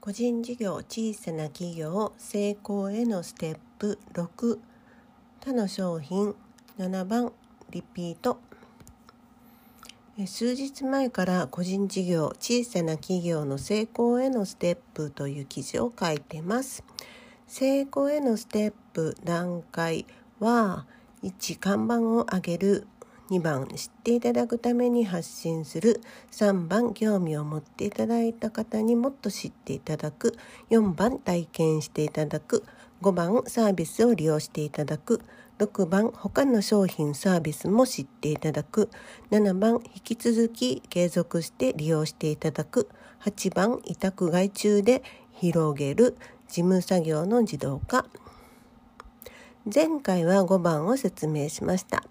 個人事業小さな企業成功へのステップ6他の商品7番リピート。数日前から個人事業小さな企業の成功へのステップという記事を書いてます。成功へのステップ段階は1看板を上げる2番知っていただくために発信する。3番興味を持っていただいた方にもっと知っていただく。4番体験していただく。5番サービスを利用していただく。6番他の商品サービスも知っていただく。7番引き続き継続して利用していただく。8番委託外注で広げる。事務作業の自動化。前回は5番を説明しました。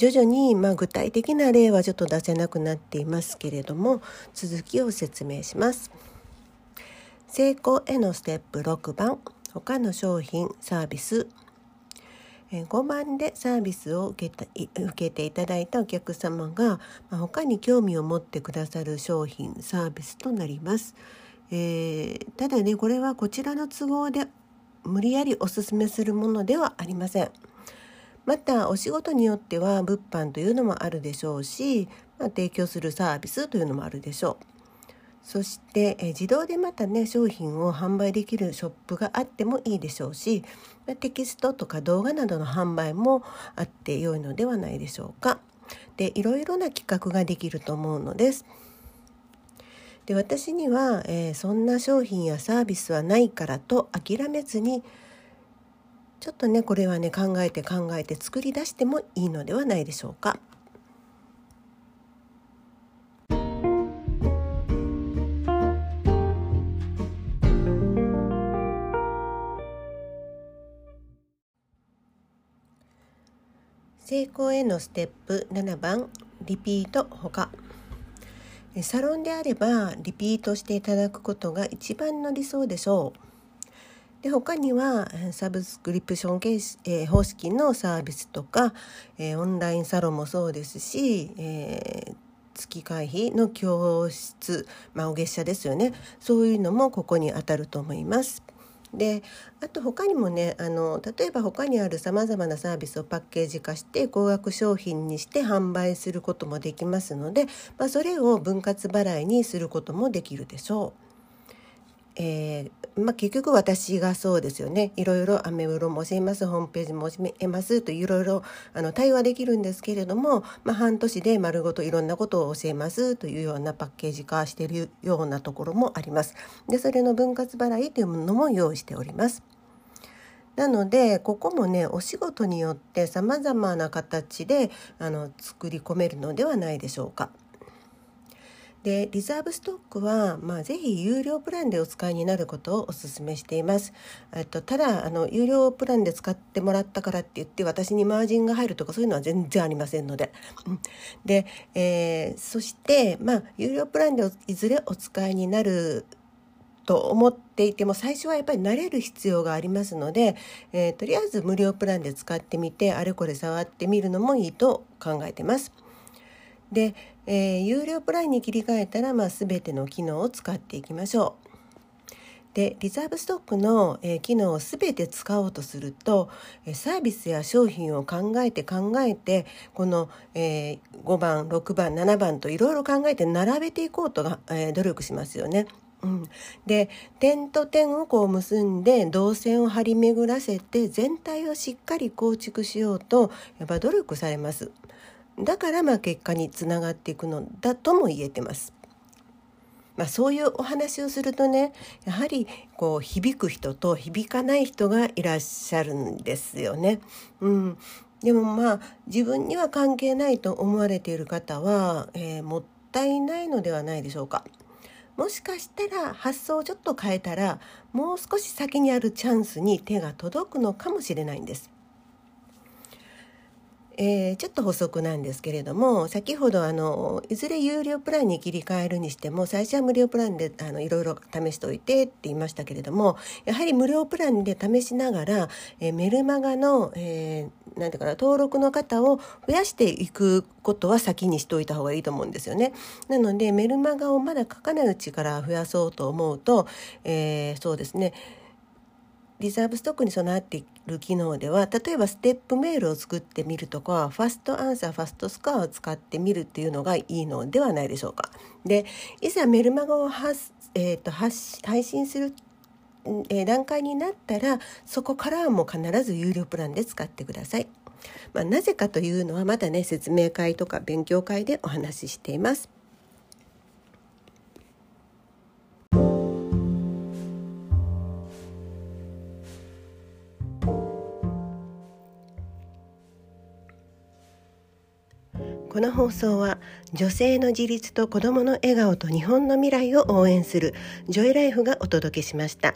徐々に、まあ、具体的な例はちょっと出せなくなっていますけれども続きを説明します。成功へのステップ6番他の商品サービス5番でサービスを受けた受けていただいたお客様が他に興味を持ってくださる商品サービスとなります。えー、ただねこれはこちらの都合で無理やりおすすめするものではありません。またお仕事によっては物販というのもあるでしょうし、まあ、提供するサービスというのもあるでしょう。そしてえ自動でまたね商品を販売できるショップがあってもいいでしょうしテキストとか動画などの販売もあって良いのではないでしょうか。でいろいろな企画ができると思うのです。で私には、えー、そんな商品やサービスはないからと諦めずにちょっとねこれはね考えて考えて作り出してもいいのではないでしょうか。成功へのステップ7番リピートほかサロンであればリピートしていただくことが一番の理想でしょう。で他にはサブスクリプション形式、えー、方式のサービスとか、えー、オンラインサロンもそうですし、えー、月会費の教室、まあ、お月謝ですよねそういうのもここに当たると思います。であと他にもねあの例えば他にあるさまざまなサービスをパッケージ化して高額商品にして販売することもできますので、まあ、それを分割払いにすることもできるでしょう。えー、まあ、結局私がそうですよねいろいろアメブロも教えますホームページも教えますといろいろあの対話できるんですけれども、まあ、半年で丸ごといろんなことを教えますというようなパッケージ化しているようなところもあります。でそれの分割払いというものも用意しております。なのでここもねお仕事によってさまざまな形であの作り込めるのではないでしょうか。でリザーブストックは、まあ、ぜひ有料プランでお使いになることをお勧めしています。えっと、ただあの有料プランで使ってもらったからって言って私にマージンが入るとかそういうのは全然ありませんので。で、えー、そして、まあ、有料プランでいずれお使いになると思っていても最初はやっぱり慣れる必要がありますので、えー、とりあえず無料プランで使ってみてあれこれ触ってみるのもいいと考えてます。で、えー、有料プランに切り替えたら、まあ、全ての機能を使っていきましょう。でリザーブストックの、えー、機能を全て使おうとすると、えサービスや商品を考えて考えてこの、えー、5番6番7番といろいろ考えて並べていこうとが、え、努力しますよね。うん、で点と点をこう結んで動線を張り巡らせて全体をしっかり構築しようとやっぱ努力されます。だからまあ結果につながっていくのだとも言えてます。まあ、そういうお話をするとねやはりこう響く人と響かない人がいらっしゃるんですよね。うん、でもまあ自分には関係ないと思われている方は、えー、もったいないのではないでしょうか。もしかしたら発想をちょっと変えたらもう少し先にあるチャンスに手が届くのかもしれないんです。えー、ちょっと補足なんですけれども先ほどあのいずれ有料プランに切り替えるにしても最初は無料プランであのいろいろ試しておいてって言いましたけれどもやはり無料プランで試しながら、えー、メルマガの、えー、なんていうかな登録の方を増やしていくことは先にしておいた方がいいと思うんですよね。なのでメルマガをまだ書かないうちから増やそうと思うと、えー、そうですねリザーブストックに備わっている機能では例えばステップメールを作ってみるとかファストアンサーファストスコアを使ってみるっていうのがいいのではないでしょうか。でいざメルマガを発、えーと、発配信するえ段階になったらそこからはもう必ず有料プランで使ってください。まあ、なぜかというのはまだね説明会とか勉強会でお話ししています。この放送は女性の自立と子どもの笑顔と日本の未来を応援するジョイライフがお届けしました。